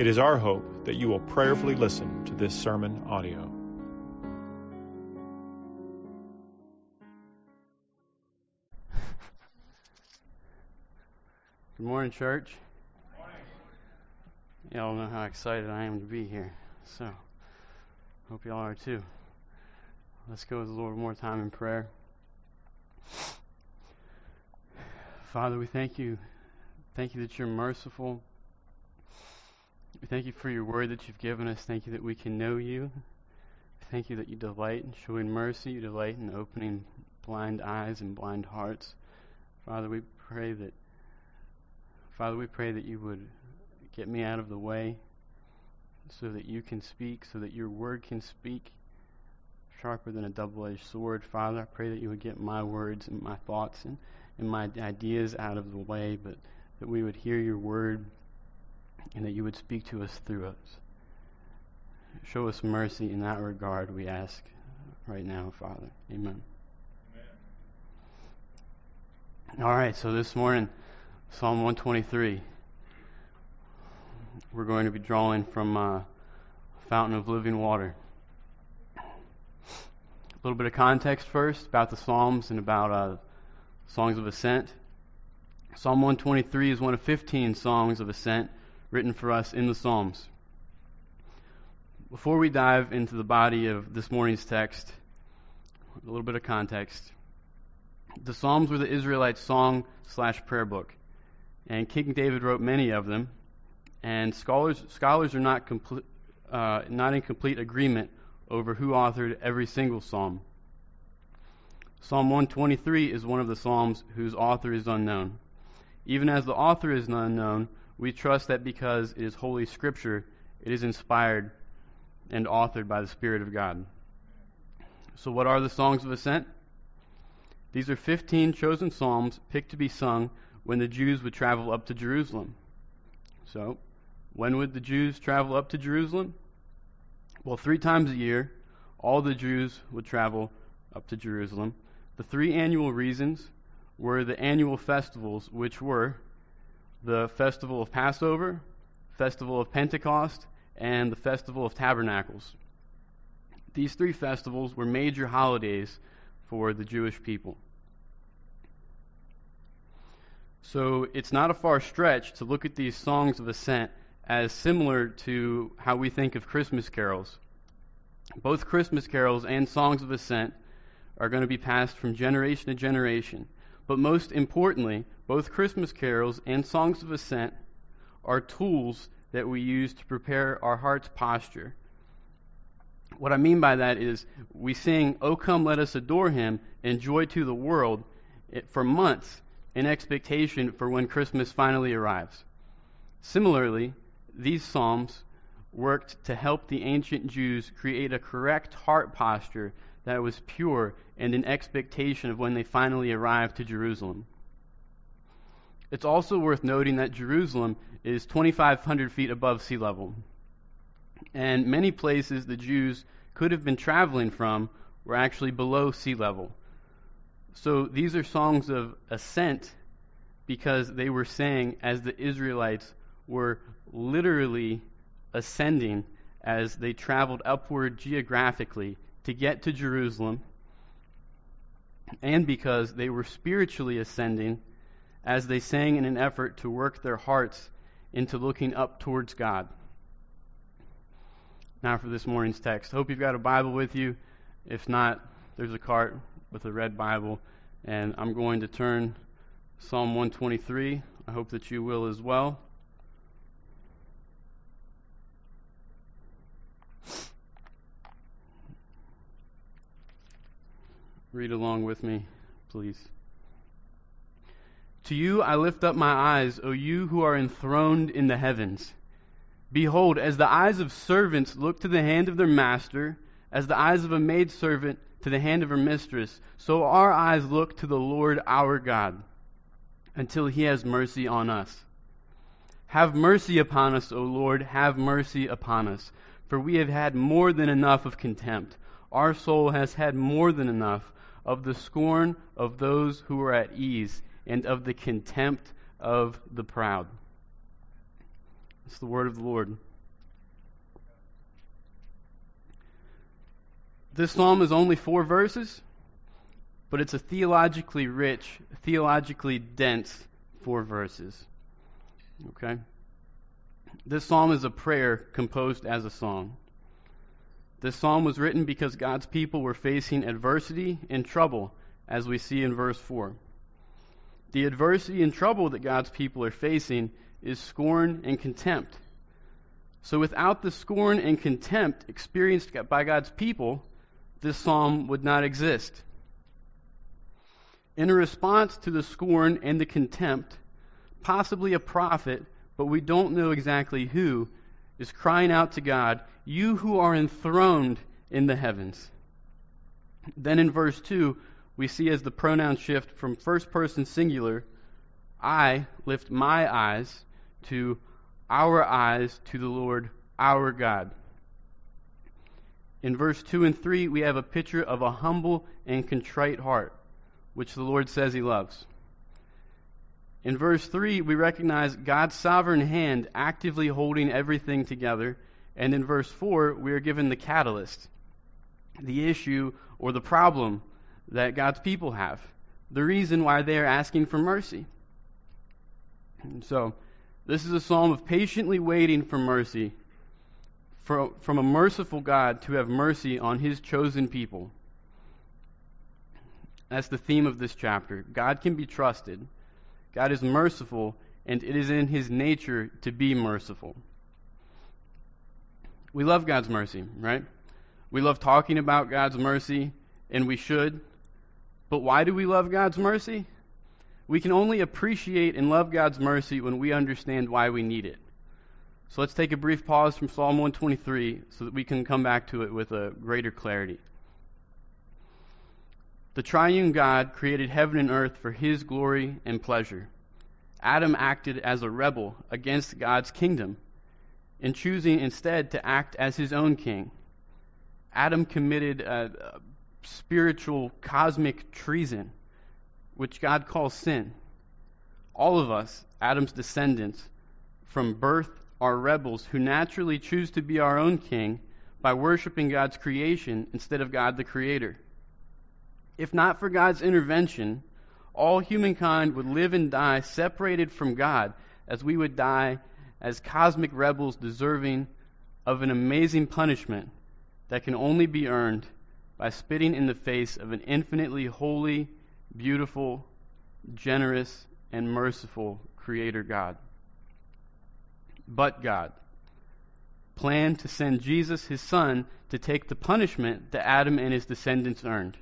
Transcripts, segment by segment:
It is our hope that you will prayerfully listen to this sermon audio. Good morning, church. Y'all know how excited I am to be here. So, hope y'all are too. Let's go with the Lord more time in prayer. Father, we thank you. Thank you that you're merciful. We thank you for your word that you've given us. Thank you that we can know you. Thank you that you delight in showing mercy. You delight in opening blind eyes and blind hearts. Father, we pray that Father, we pray that you would get me out of the way so that you can speak, so that your word can speak sharper than a double edged sword. Father, I pray that you would get my words and my thoughts and, and my ideas out of the way, but that we would hear your word and that you would speak to us through us. Show us mercy in that regard, we ask right now, Father. Amen. Amen. All right, so this morning, Psalm 123. We're going to be drawing from uh, Fountain of Living Water. A little bit of context first about the Psalms and about uh, songs of ascent. Psalm 123 is one of 15 songs of ascent written for us in the Psalms. Before we dive into the body of this morning's text, a little bit of context. The Psalms were the Israelites' song slash prayer book, and King David wrote many of them. And scholars scholars are not complete, uh, not in complete agreement over who authored every single psalm. Psalm 123 is one of the psalms whose author is unknown. Even as the author is unknown, we trust that because it is Holy Scripture, it is inspired and authored by the Spirit of God. So, what are the songs of ascent? These are 15 chosen psalms picked to be sung when the Jews would travel up to Jerusalem. So, when would the Jews travel up to Jerusalem? Well, three times a year, all the Jews would travel up to Jerusalem. The three annual reasons were the annual festivals, which were the festival of Passover, festival of Pentecost, and the festival of Tabernacles. These three festivals were major holidays for the Jewish people. So it's not a far stretch to look at these songs of ascent as similar to how we think of Christmas carols. Both Christmas carols and songs of ascent are going to be passed from generation to generation. But most importantly, both Christmas carols and songs of ascent are tools that we use to prepare our heart's posture. What I mean by that is we sing, Oh come, let us adore him, and joy to the world for months in expectation for when Christmas finally arrives. Similarly, these Psalms worked to help the ancient Jews create a correct heart posture that was pure and in expectation of when they finally arrived to Jerusalem. It's also worth noting that Jerusalem is 2,500 feet above sea level. And many places the Jews could have been traveling from were actually below sea level. So these are songs of ascent because they were saying as the Israelites were literally ascending as they traveled upward geographically to get to Jerusalem, and because they were spiritually ascending as they sang in an effort to work their hearts into looking up towards God. Now, for this morning's text. Hope you've got a Bible with you. If not, there's a cart with a red Bible, and I'm going to turn Psalm 123. I hope that you will as well. Read along with me, please. To you I lift up my eyes, O you who are enthroned in the heavens. Behold, as the eyes of servants look to the hand of their master, as the eyes of a maidservant to the hand of her mistress, so our eyes look to the Lord our God, until he has mercy on us. Have mercy upon us, O Lord, have mercy upon us, for we have had more than enough of contempt. Our soul has had more than enough of the scorn of those who are at ease, and of the contempt of the proud. It's the word of the Lord. This psalm is only four verses, but it's a theologically rich, theologically dense four verses. Okay? This psalm is a prayer composed as a song. This psalm was written because God's people were facing adversity and trouble, as we see in verse 4. The adversity and trouble that God's people are facing is scorn and contempt. So without the scorn and contempt experienced by God's people, this psalm would not exist. In response to the scorn and the contempt, possibly a prophet, but we don't know exactly who, is crying out to God, You who are enthroned in the heavens. Then in verse 2, we see as the pronoun shift from first person singular, I lift my eyes to our eyes to the Lord our God. In verse 2 and 3, we have a picture of a humble and contrite heart, which the Lord says he loves. In verse 3, we recognize God's sovereign hand actively holding everything together. And in verse 4, we are given the catalyst, the issue or the problem that God's people have, the reason why they are asking for mercy. And so, this is a psalm of patiently waiting for mercy, for, from a merciful God to have mercy on his chosen people. That's the theme of this chapter. God can be trusted. God is merciful, and it is in his nature to be merciful. We love God's mercy, right? We love talking about God's mercy, and we should. But why do we love God's mercy? We can only appreciate and love God's mercy when we understand why we need it. So let's take a brief pause from Psalm 123 so that we can come back to it with a greater clarity. The triune God created heaven and earth for his glory and pleasure. Adam acted as a rebel against God's kingdom in choosing instead to act as his own king. Adam committed a, a spiritual cosmic treason which God calls sin. All of us, Adam's descendants, from birth are rebels who naturally choose to be our own king by worshiping God's creation instead of God the Creator. If not for God's intervention, all humankind would live and die separated from God, as we would die as cosmic rebels deserving of an amazing punishment that can only be earned by spitting in the face of an infinitely holy beautiful, generous, and merciful Creator God. But God planned to send Jesus, his son, to take the punishment that Adam and his descendants earned.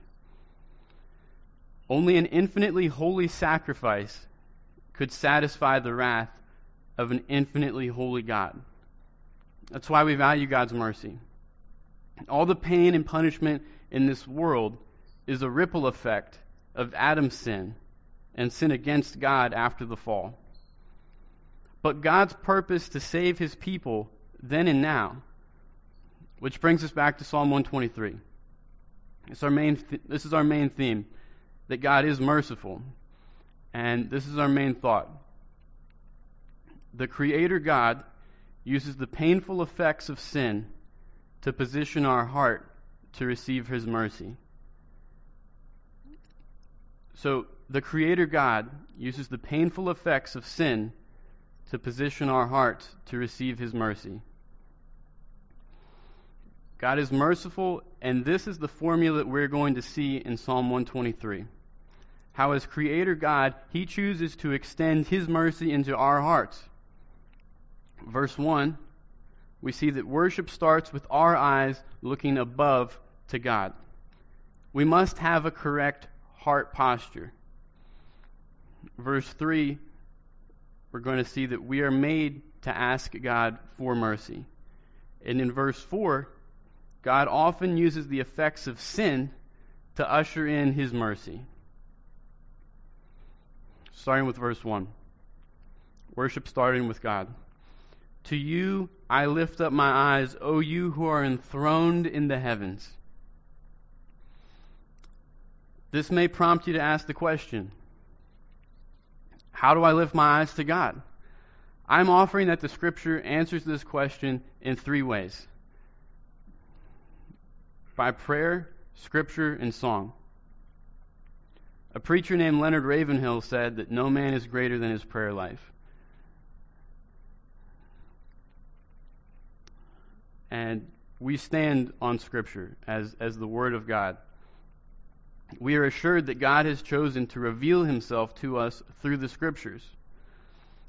Only an infinitely holy sacrifice could satisfy the wrath of an infinitely holy God. That's why we value God's mercy. All the pain and punishment in this world is a ripple effect of Adam's sin and sin against God after the fall. But God's purpose to save his people then and now, which brings us back to Psalm 123. It's our main th- this is our main theme that God is merciful. And this is our main thought. The Creator God uses the painful effects of sin to position our heart to receive His mercy. So the Creator God uses the painful effects of sin to position our hearts to receive His mercy. God is merciful, and this is the formula that we're going to see in Psalm 123. How, as Creator God, He chooses to extend His mercy into our hearts. Verse 1, we see that worship starts with our eyes looking above to God. We must have a correct heart posture. Verse 3, we're going to see that we are made to ask God for mercy. And in verse 4, God often uses the effects of sin to usher in his mercy. Starting with verse 1. Worship starting with God. To you I lift up my eyes, O you who are enthroned in the heavens. This may prompt you to ask the question How do I lift my eyes to God? I'm offering that the Scripture answers this question in three ways by prayer, Scripture, and song. A preacher named Leonard Ravenhill said that no man is greater than his prayer life. And we stand on Scripture as, as the Word of God. We are assured that God has chosen to reveal Himself to us through the Scriptures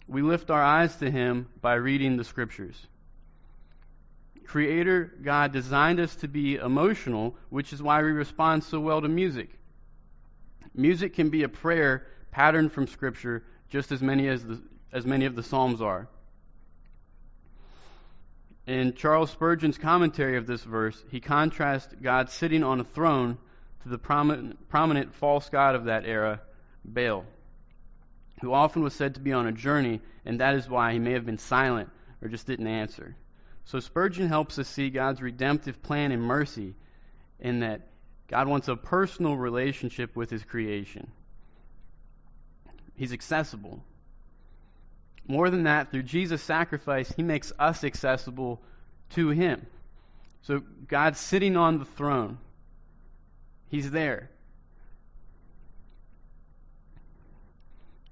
we lift our eyes to Him by reading the Scriptures. Creator God designed us to be emotional, which is why we respond so well to music. Music can be a prayer patterned from Scripture, just as many as the, as many of the Psalms are. In Charles Spurgeon's commentary of this verse, he contrasts God sitting on a throne to the prominent, prominent false god of that era, Baal who often was said to be on a journey, and that is why he may have been silent or just didn't answer. So Spurgeon helps us see God's redemptive plan and mercy in that God wants a personal relationship with his creation. He's accessible. More than that, through Jesus' sacrifice, he makes us accessible to him. So God's sitting on the throne. He's there.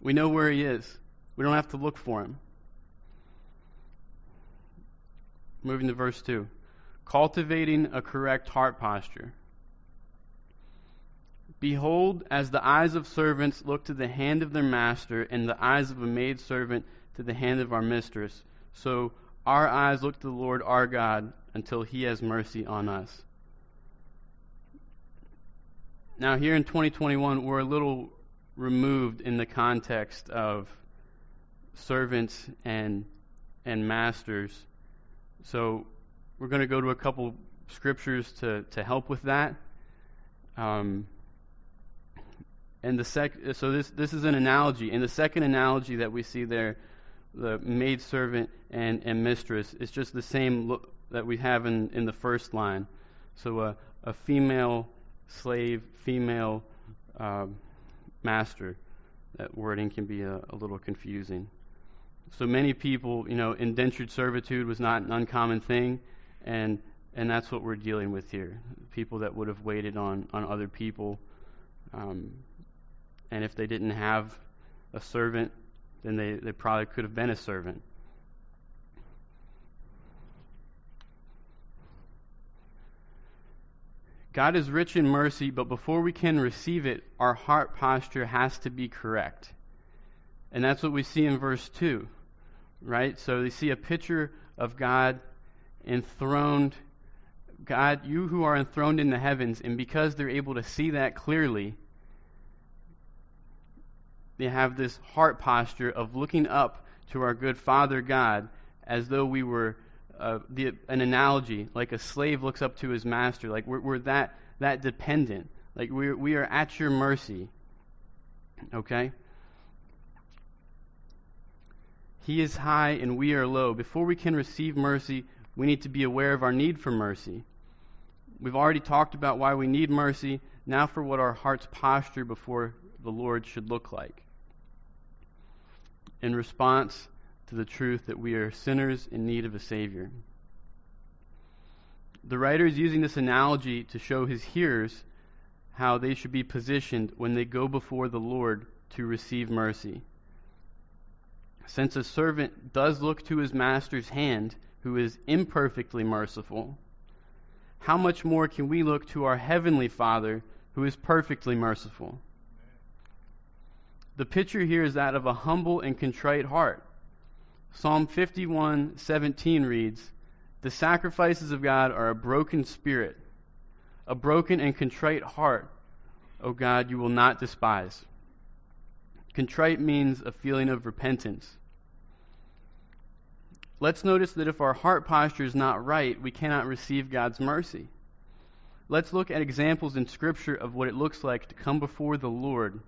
We know where he is. We don't have to look for him. Moving to verse 2. Cultivating a correct heart posture. Behold, as the eyes of servants look to the hand of their master, and the eyes of a maidservant to the hand of our mistress, so our eyes look to the Lord our God until he has mercy on us. Now, here in 2021, we're a little removed in the context of servants and and masters. So we're going to go to a couple scriptures to, to help with that. Um, and the sec so this this is an analogy. And the second analogy that we see there, the maid servant and, and mistress, is just the same look that we have in, in the first line. So a, a female slave, female um, master. That wording can be a, a little confusing. So many people, you know, indentured servitude was not an uncommon thing, and and that's what we're dealing with here. People that would have waited on on other people, um, and if they didn't have a servant, then they, they probably could have been a servant. God is rich in mercy, but before we can receive it, our heart posture has to be correct. And that's what we see in verse 2, right? So we see a picture of God enthroned. God, you who are enthroned in the heavens, and because they're able to see that clearly, they have this heart posture of looking up to our good Father God as though we were uh, the, an analogy, like a slave looks up to his master. Like we're, we're that, that dependent. Like we're, we are at your mercy. Okay? He is high and we are low. Before we can receive mercy, we need to be aware of our need for mercy. We've already talked about why we need mercy. Now, for what our heart's posture before the Lord should look like. In response, to the truth that we are sinners in need of a Savior. The writer is using this analogy to show his hearers how they should be positioned when they go before the Lord to receive mercy. Since a servant does look to his master's hand, who is imperfectly merciful, how much more can we look to our heavenly Father, who is perfectly merciful? The picture here is that of a humble and contrite heart. Psalm 51:17 reads, "The sacrifices of God are a broken spirit, a broken and contrite heart, O God, you will not despise." Contrite means a feeling of repentance. let's notice that if our heart posture is not right, we cannot receive God's mercy. Let's look at examples in Scripture of what it looks like to come before the Lord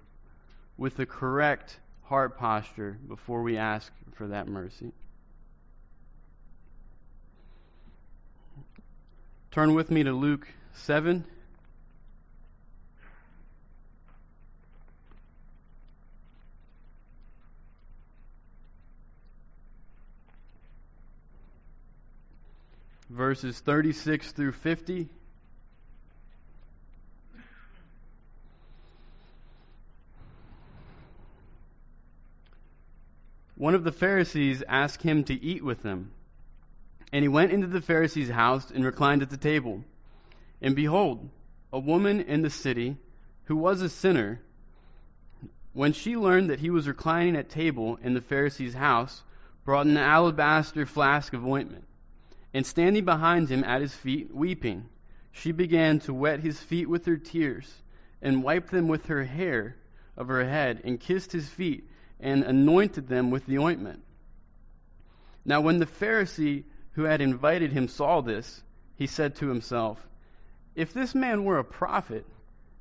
with the correct heart posture before we ask for that mercy. Turn with me to Luke 7. Verses 36 through 50. One of the Pharisees asked him to eat with them. And he went into the Pharisee's house and reclined at the table. And behold, a woman in the city, who was a sinner, when she learned that he was reclining at table in the Pharisee's house, brought an alabaster flask of ointment. And standing behind him at his feet, weeping, she began to wet his feet with her tears, and wiped them with her hair of her head, and kissed his feet, and anointed them with the ointment. Now, when the Pharisee who had invited him saw this, he said to himself, If this man were a prophet,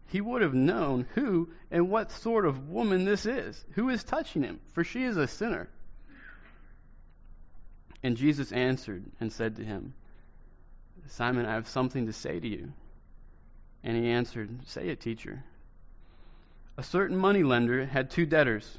he would have known who and what sort of woman this is, who is touching him, for she is a sinner. And Jesus answered and said to him, Simon, I have something to say to you. And he answered, Say it, teacher. A certain money lender had two debtors.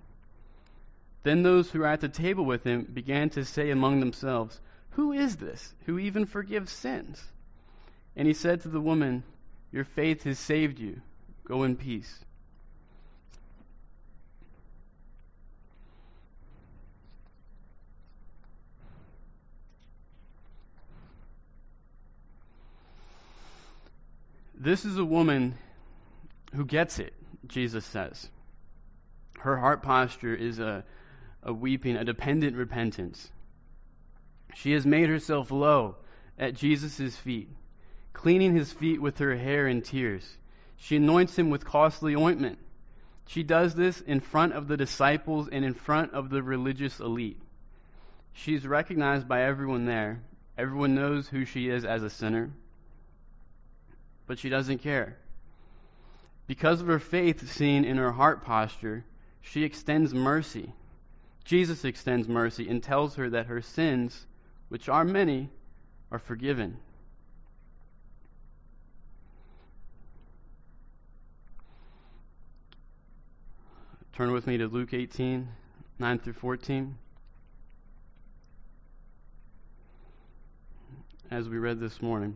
Then those who were at the table with him began to say among themselves, Who is this who even forgives sins? And he said to the woman, Your faith has saved you. Go in peace. This is a woman who gets it, Jesus says. Her heart posture is a a weeping, a dependent repentance. She has made herself low at Jesus' feet, cleaning his feet with her hair and tears. She anoints him with costly ointment. She does this in front of the disciples and in front of the religious elite. She's recognized by everyone there. Everyone knows who she is as a sinner. But she doesn't care. Because of her faith seen in her heart posture, she extends mercy Jesus extends mercy and tells her that her sins, which are many, are forgiven. Turn with me to Luke 18, 9 through 14. As we read this morning.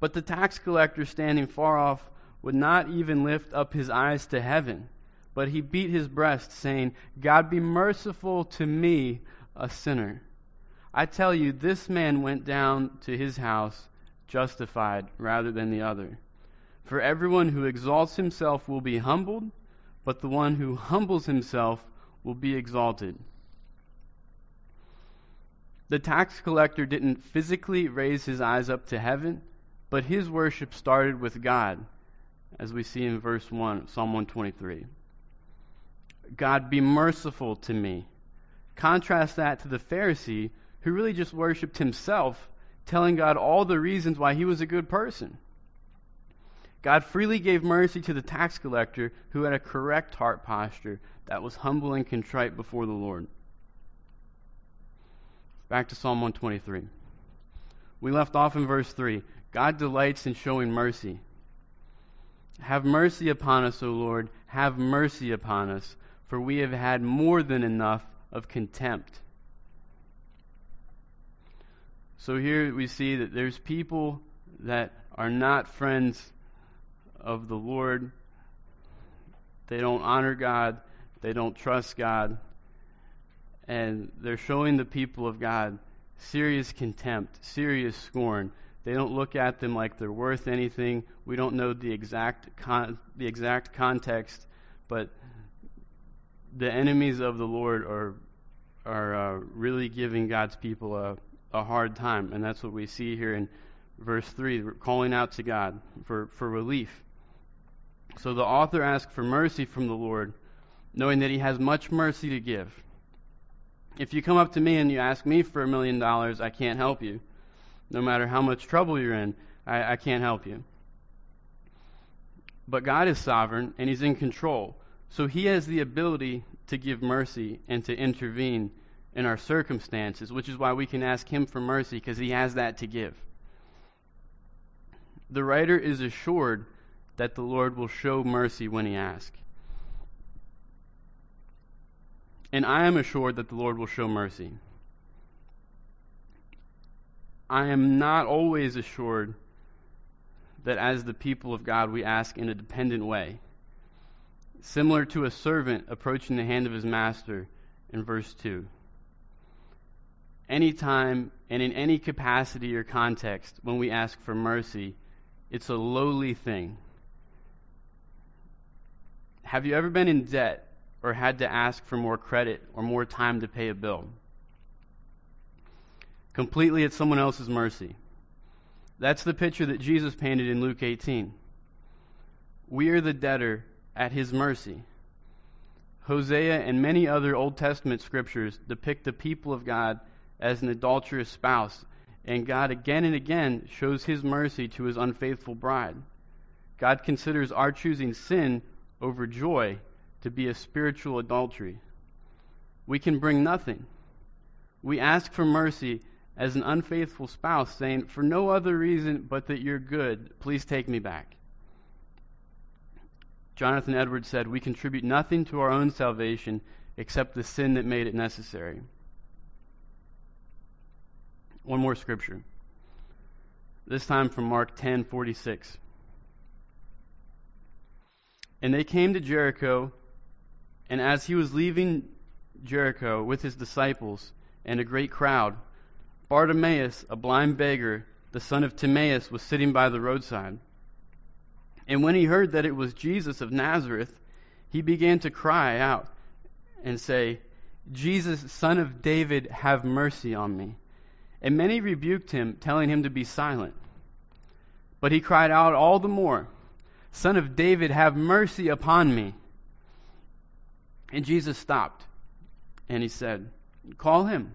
But the tax collector, standing far off, would not even lift up his eyes to heaven, but he beat his breast, saying, God be merciful to me, a sinner. I tell you, this man went down to his house justified rather than the other. For everyone who exalts himself will be humbled, but the one who humbles himself will be exalted. The tax collector didn't physically raise his eyes up to heaven, but his worship started with God, as we see in verse 1 of Psalm 123. God, be merciful to me. Contrast that to the Pharisee, who really just worshiped himself, telling God all the reasons why he was a good person. God freely gave mercy to the tax collector who had a correct heart posture that was humble and contrite before the Lord. Back to Psalm 123. We left off in verse 3. God delights in showing mercy. Have mercy upon us, O Lord. Have mercy upon us, for we have had more than enough of contempt. So here we see that there's people that are not friends of the Lord. They don't honor God. They don't trust God and they're showing the people of God serious contempt, serious scorn. They don't look at them like they're worth anything. We don't know the exact con- the exact context, but the enemies of the Lord are are uh, really giving God's people a, a hard time, and that's what we see here in verse three, calling out to God for for relief. So the author asks for mercy from the Lord, knowing that He has much mercy to give. If you come up to me and you ask me for a million dollars, I can't help you. No matter how much trouble you're in, I, I can't help you. But God is sovereign and He's in control. So He has the ability to give mercy and to intervene in our circumstances, which is why we can ask Him for mercy because He has that to give. The writer is assured that the Lord will show mercy when He asks. And I am assured that the Lord will show mercy. I am not always assured that as the people of God we ask in a dependent way, similar to a servant approaching the hand of his master in verse 2. Anytime and in any capacity or context when we ask for mercy, it's a lowly thing. Have you ever been in debt or had to ask for more credit or more time to pay a bill. Completely at someone else's mercy. That's the picture that Jesus painted in Luke 18. We are the debtor at his mercy. Hosea and many other Old Testament scriptures depict the people of God as an adulterous spouse, and God again and again shows his mercy to his unfaithful bride. God considers our choosing sin over joy to be a spiritual adultery. We can bring nothing. We ask for mercy as an unfaithful spouse, saying, For no other reason but that you're good, please take me back. Jonathan Edwards said, We contribute nothing to our own salvation except the sin that made it necessary. One more scripture. This time from Mark 10:46. And they came to Jericho, and as he was leaving Jericho with his disciples and a great crowd, Bartimaeus, a blind beggar, the son of Timaeus, was sitting by the roadside. And when he heard that it was Jesus of Nazareth, he began to cry out and say, Jesus, son of David, have mercy on me. And many rebuked him, telling him to be silent. But he cried out all the more, Son of David, have mercy upon me. And Jesus stopped and he said, Call him.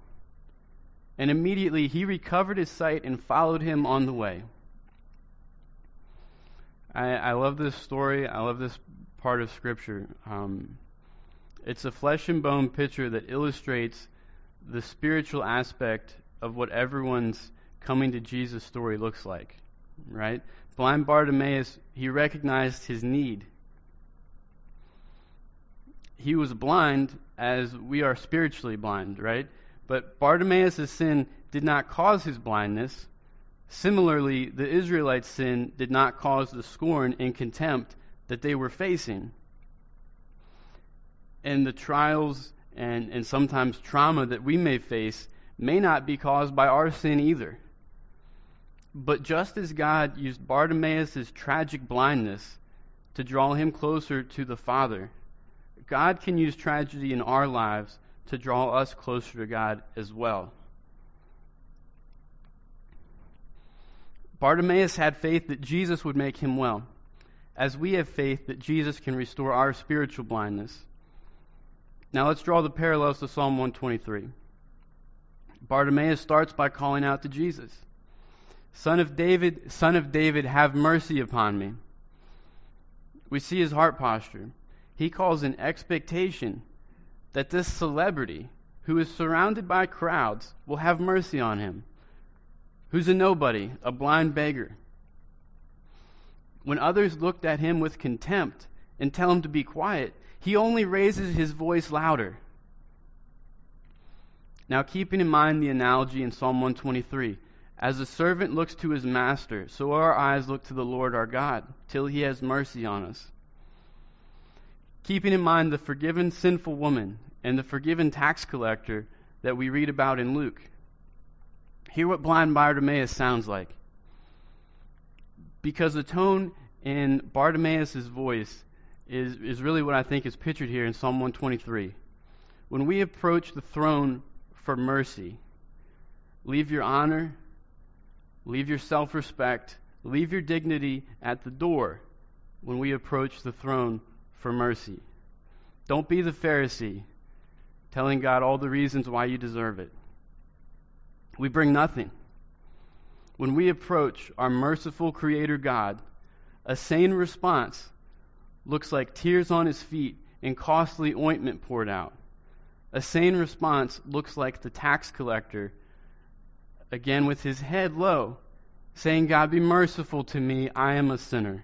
And immediately he recovered his sight and followed him on the way. I, I love this story. I love this part of Scripture. Um, it's a flesh and bone picture that illustrates the spiritual aspect of what everyone's coming to Jesus story looks like. Right? Blind Bartimaeus, he recognized his need. he was blind as we are spiritually blind, right? But Bartimaeus' sin did not cause his blindness. Similarly, the Israelites' sin did not cause the scorn and contempt that they were facing. And the trials and, and sometimes trauma that we may face may not be caused by our sin either. But just as God used Bartimaeus' tragic blindness to draw him closer to the Father, God can use tragedy in our lives to draw us closer to God as well. Bartimaeus had faith that Jesus would make him well, as we have faith that Jesus can restore our spiritual blindness. Now let's draw the parallels to Psalm 123. Bartimaeus starts by calling out to Jesus Son of David, Son of David, have mercy upon me. We see his heart posture. He calls an expectation that this celebrity, who is surrounded by crowds, will have mercy on him, who's a nobody, a blind beggar. When others looked at him with contempt and tell him to be quiet, he only raises his voice louder. Now, keeping in mind the analogy in Psalm 123, as a servant looks to his master, so our eyes look to the Lord our God, till he has mercy on us. Keeping in mind the forgiven sinful woman and the forgiven tax collector that we read about in Luke. Hear what blind Bartimaeus sounds like. Because the tone in Bartimaeus' voice is, is really what I think is pictured here in Psalm 123. When we approach the throne for mercy, leave your honor, leave your self respect, leave your dignity at the door when we approach the throne for mercy. Don't be the Pharisee telling God all the reasons why you deserve it. We bring nothing. When we approach our merciful Creator God, a sane response looks like tears on his feet and costly ointment poured out. A sane response looks like the tax collector, again with his head low, saying, God, be merciful to me, I am a sinner.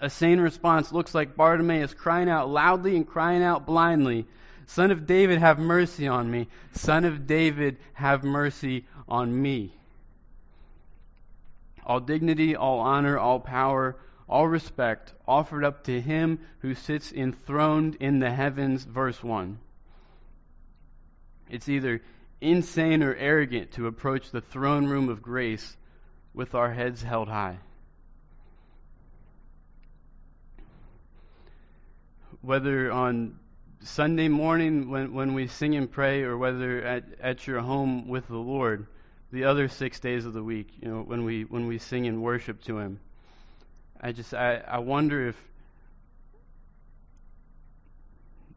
A sane response looks like Bartimaeus crying out loudly and crying out blindly, Son of David, have mercy on me. Son of David, have mercy on me. All dignity, all honor, all power, all respect offered up to him who sits enthroned in the heavens, verse 1. It's either insane or arrogant to approach the throne room of grace with our heads held high. Whether on Sunday morning when, when we sing and pray, or whether at, at your home with the Lord, the other six days of the week, you know, when we when we sing and worship to Him. I just I, I wonder if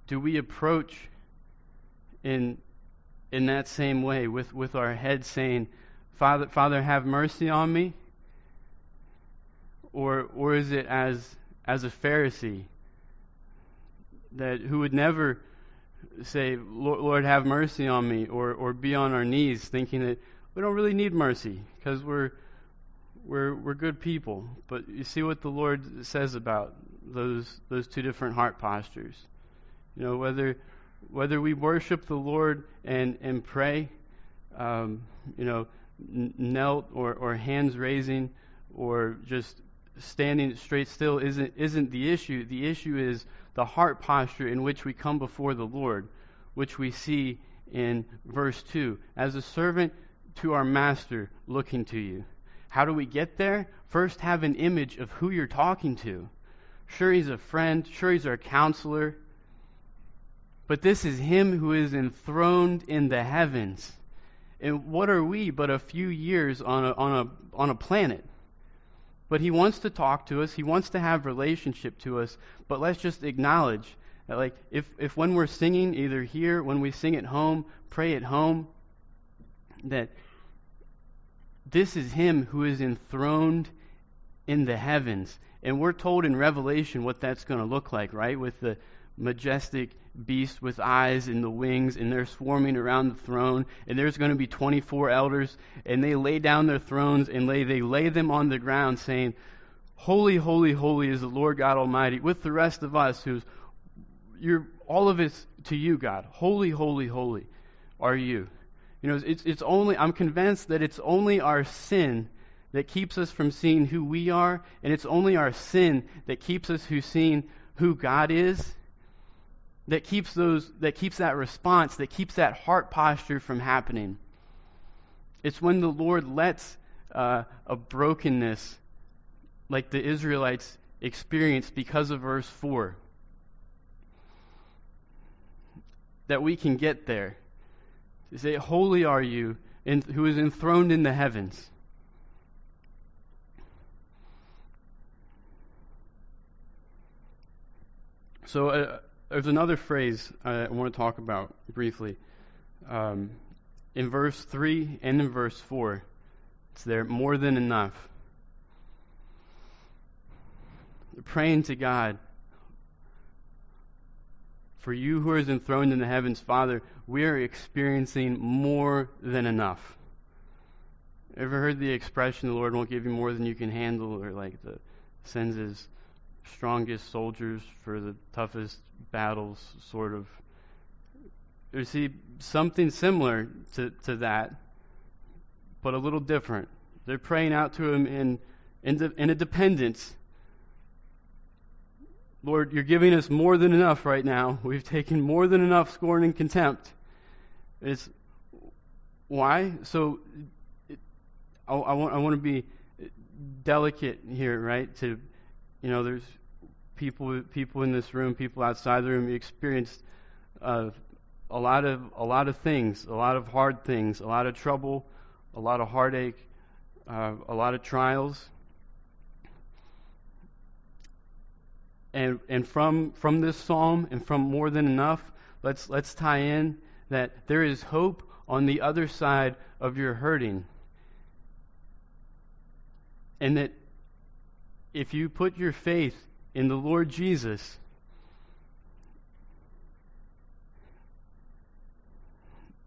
do we approach in in that same way with, with our head saying, Father Father have mercy on me? Or or is it as as a Pharisee that who would never say, Lord, have mercy on me, or or be on our knees thinking that we don't really need mercy because we're we're we're good people. But you see what the Lord says about those those two different heart postures. You know whether whether we worship the Lord and and pray, um, you know, n- knelt or or hands raising, or just standing straight still isn't isn't the issue. The issue is the heart posture in which we come before the Lord, which we see in verse two. As a servant to our master looking to you. How do we get there? First, have an image of who you're talking to. Sure, he's a friend. Sure, he's our counselor. But this is him who is enthroned in the heavens. And what are we but a few years on a, on a, on a planet? But he wants to talk to us. He wants to have relationship to us. But let's just acknowledge that, like, if, if when we're singing, either here, when we sing at home, pray at home, that this is him who is enthroned in the heavens. And we're told in Revelation what that's going to look like, right? With the majestic beast with eyes and the wings, and they're swarming around the throne. And there's going to be 24 elders, and they lay down their thrones and lay, they lay them on the ground, saying, Holy, holy, holy is the Lord God Almighty, with the rest of us who's you're all of it's to you, God. Holy, holy, holy are you. You know, it's, it's only, I'm convinced that it's only our sin that keeps us from seeing who we are, and it's only our sin that keeps us from seeing who God is, that keeps those, that keeps that response, that keeps that heart posture from happening. It's when the Lord lets uh, a brokenness like the Israelites experienced because of verse 4 that we can get there. To say, Holy are you, who is enthroned in the heavens. So uh, there's another phrase I want to talk about briefly. Um, in verse 3 and in verse 4, it's there more than enough. Praying to God. For you who is enthroned in the heavens, Father, we are experiencing more than enough. Ever heard the expression, the Lord won't give you more than you can handle, or like the sends his strongest soldiers for the toughest battles, sort of. You see, something similar to, to that, but a little different. They're praying out to him in, in, de, in a dependence. Lord, you're giving us more than enough right now. We've taken more than enough scorn and contempt. It's why? So it, I, I, want I want to be delicate here, right? To you know, there's people people in this room, people outside the room experienced uh, a lot of a lot of things, a lot of hard things, a lot of trouble, a lot of heartache, uh, a lot of trials. And and from from this psalm and from more than enough, let's let's tie in that there is hope on the other side of your hurting. And that if you put your faith in the Lord Jesus,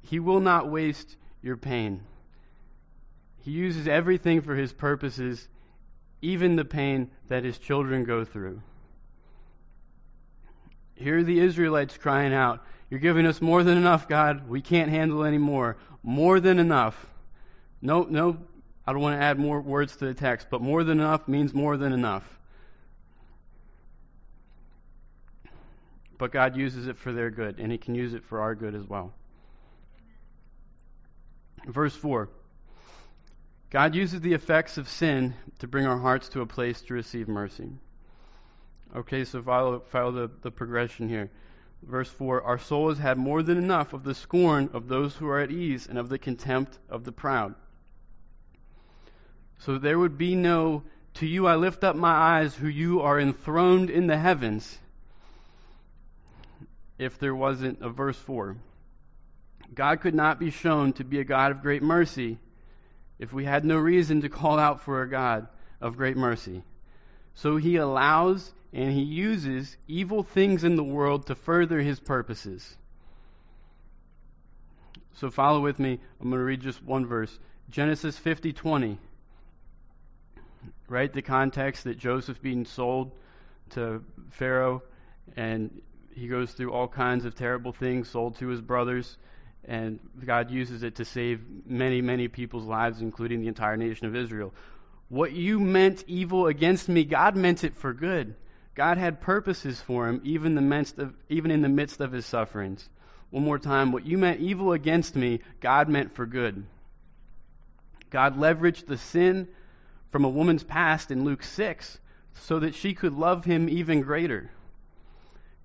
He will not waste your pain. He uses everything for His purposes, even the pain that His children go through. Here are the Israelites crying out, You're giving us more than enough, God. We can't handle any more. More than enough. No, no, I don't want to add more words to the text, but more than enough means more than enough. But God uses it for their good, and He can use it for our good as well. Verse 4 God uses the effects of sin to bring our hearts to a place to receive mercy. Okay, so follow, follow the, the progression here. Verse 4 Our soul has had more than enough of the scorn of those who are at ease and of the contempt of the proud. So there would be no, to you I lift up my eyes, who you are enthroned in the heavens, if there wasn't a verse 4. God could not be shown to be a God of great mercy if we had no reason to call out for a God of great mercy. So he allows and he uses evil things in the world to further his purposes. So follow with me. I'm going to read just one verse. Genesis 50:20. Right? The context that Joseph being sold to Pharaoh and he goes through all kinds of terrible things, sold to his brothers, and God uses it to save many, many people's lives, including the entire nation of Israel. What you meant evil against me, God meant it for good. God had purposes for him, even, the midst of, even in the midst of his sufferings. One more time. What you meant evil against me, God meant for good. God leveraged the sin from a woman's past in Luke 6 so that she could love him even greater.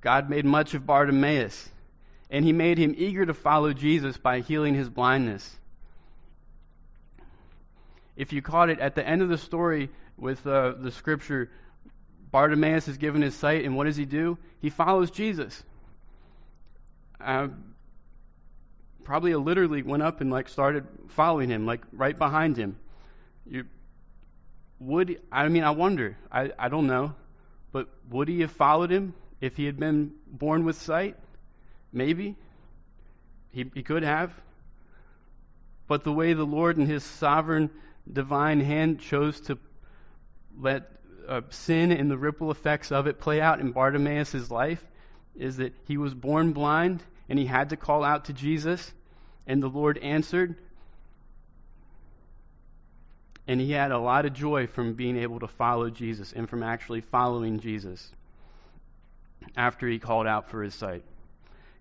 God made much of Bartimaeus, and he made him eager to follow Jesus by healing his blindness. If you caught it at the end of the story with uh, the scripture, Bartimaeus is given his sight, and what does he do? He follows Jesus. Uh, probably literally went up and like started following him, like right behind him. You would I mean I wonder I I don't know, but would he have followed him? if he had been born with sight? Maybe. He, he could have. But the way the Lord in his sovereign divine hand chose to let uh, sin and the ripple effects of it play out in Bartimaeus' life, is that he was born blind and he had to call out to Jesus, and the Lord answered. And he had a lot of joy from being able to follow Jesus and from actually following Jesus after he called out for his sight.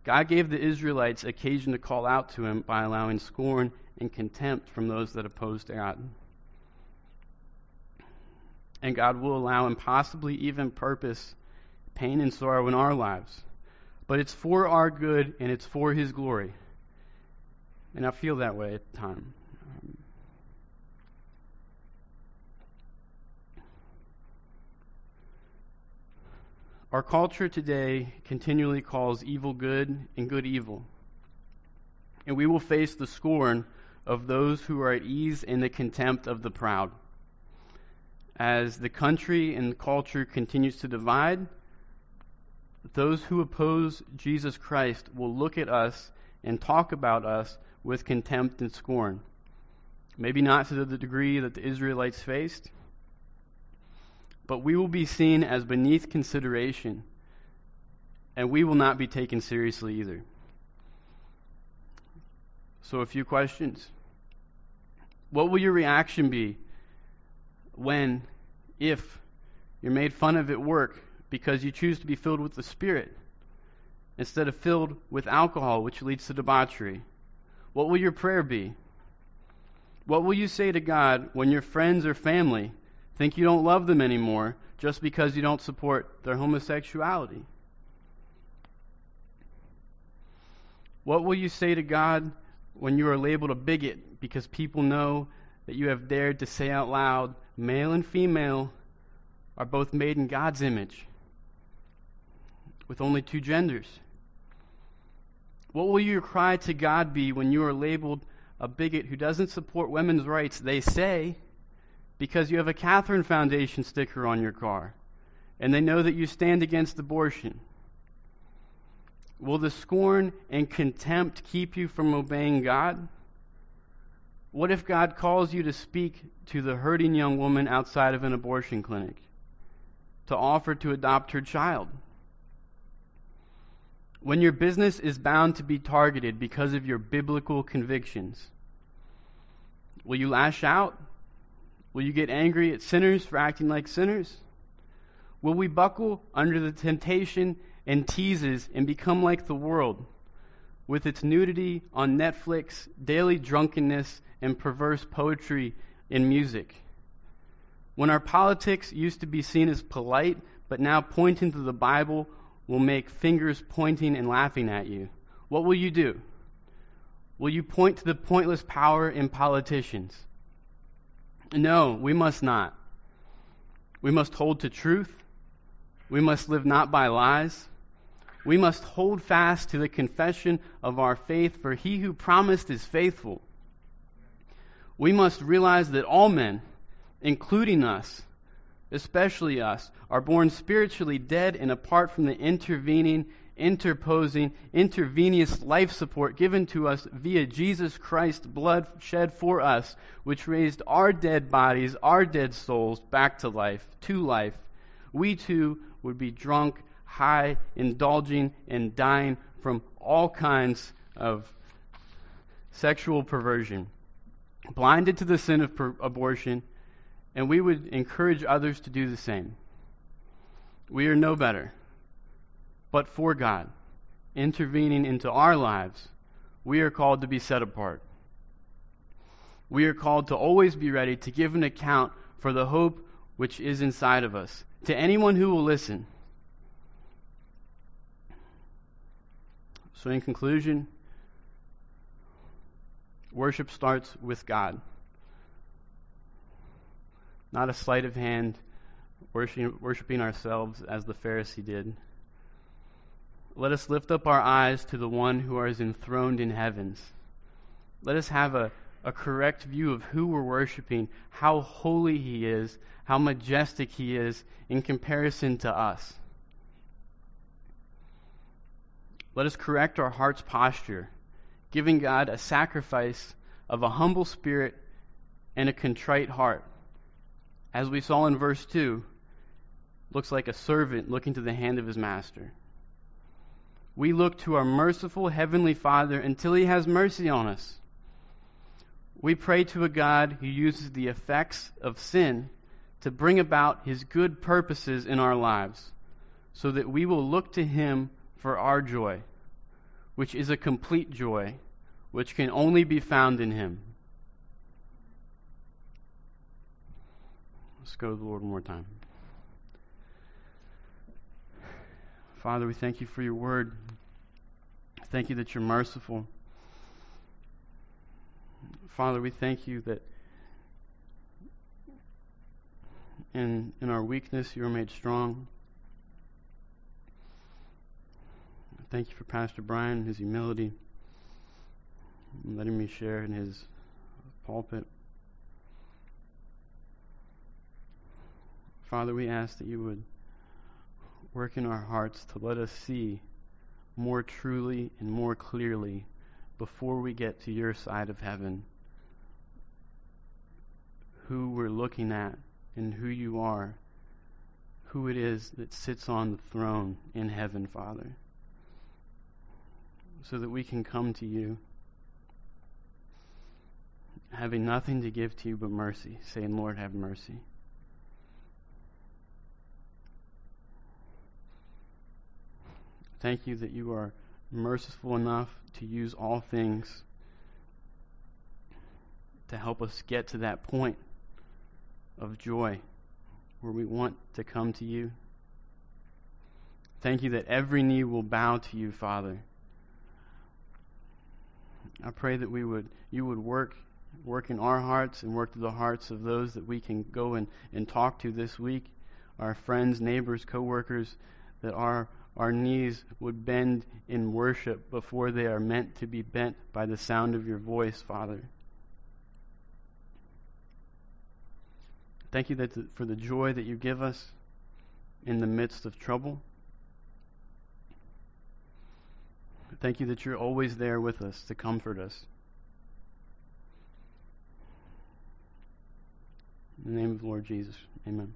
God gave the Israelites occasion to call out to him by allowing scorn and contempt from those that opposed God. And God will allow and possibly even purpose pain and sorrow in our lives. But it's for our good and it's for His glory. And I feel that way at the Our culture today continually calls evil good and good evil. And we will face the scorn of those who are at ease and the contempt of the proud. As the country and culture continues to divide, those who oppose Jesus Christ will look at us and talk about us with contempt and scorn. Maybe not to the degree that the Israelites faced, but we will be seen as beneath consideration, and we will not be taken seriously either. So, a few questions. What will your reaction be when, if, you're made fun of at work because you choose to be filled with the Spirit instead of filled with alcohol, which leads to debauchery? What will your prayer be? What will you say to God when your friends or family think you don't love them anymore just because you don't support their homosexuality? What will you say to God when you are labeled a bigot because people know that you have dared to say out loud, male and female are both made in God's image with only two genders? What will your cry to God be when you are labeled a bigot who doesn't support women's rights, they say, because you have a Catherine Foundation sticker on your car, and they know that you stand against abortion? Will the scorn and contempt keep you from obeying God? What if God calls you to speak to the hurting young woman outside of an abortion clinic, to offer to adopt her child? When your business is bound to be targeted because of your biblical convictions, will you lash out? Will you get angry at sinners for acting like sinners? Will we buckle under the temptation and teases and become like the world with its nudity on Netflix, daily drunkenness, and perverse poetry and music? When our politics used to be seen as polite, but now pointing to the Bible will make fingers pointing and laughing at you, what will you do? Will you point to the pointless power in politicians? No, we must not. We must hold to truth. We must live not by lies. We must hold fast to the confession of our faith, for he who promised is faithful. We must realize that all men, including us, especially us, are born spiritually dead and apart from the intervening interposing, intravenous life support given to us via Jesus Christ's blood shed for us, which raised our dead bodies, our dead souls back to life, to life, we too would be drunk, high, indulging, and dying from all kinds of sexual perversion, blinded to the sin of per- abortion, and we would encourage others to do the same. We are no better but for God intervening into our lives, we are called to be set apart. We are called to always be ready to give an account for the hope which is inside of us to anyone who will listen. So, in conclusion, worship starts with God. Not a sleight of hand, worshiping ourselves as the Pharisee did. Let us lift up our eyes to the one who is enthroned in heavens. Let us have a, a correct view of who we're worshiping, how holy he is, how majestic he is in comparison to us. Let us correct our heart's posture, giving God a sacrifice of a humble spirit and a contrite heart. As we saw in verse 2, looks like a servant looking to the hand of his master. We look to our merciful Heavenly Father until He has mercy on us. We pray to a God who uses the effects of sin to bring about His good purposes in our lives, so that we will look to Him for our joy, which is a complete joy, which can only be found in Him. Let's go to the Lord one more time. Father, we thank you for your word. Thank you that you're merciful. Father, we thank you that in, in our weakness you are made strong. Thank you for Pastor Brian and his humility, and letting me share in his pulpit. Father, we ask that you would work in our hearts to let us see more truly and more clearly before we get to your side of heaven who we're looking at and who you are, who it is that sits on the throne in heaven, Father, so that we can come to you having nothing to give to you but mercy, saying, Lord, have mercy. Thank you that you are merciful enough to use all things to help us get to that point of joy where we want to come to you. Thank you that every knee will bow to you, Father. I pray that we would you would work work in our hearts and work through the hearts of those that we can go and, and talk to this week, our friends, neighbors, coworkers, that our our knees would bend in worship before they are meant to be bent by the sound of your voice, Father. Thank you that for the joy that you give us in the midst of trouble. Thank you that you're always there with us to comfort us. In the name of the Lord Jesus, amen.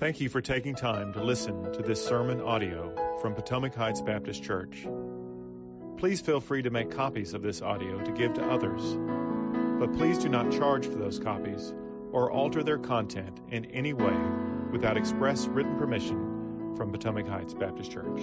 Thank you for taking time to listen to this sermon audio from Potomac Heights Baptist Church. Please feel free to make copies of this audio to give to others, but please do not charge for those copies or alter their content in any way without express written permission from Potomac Heights Baptist Church.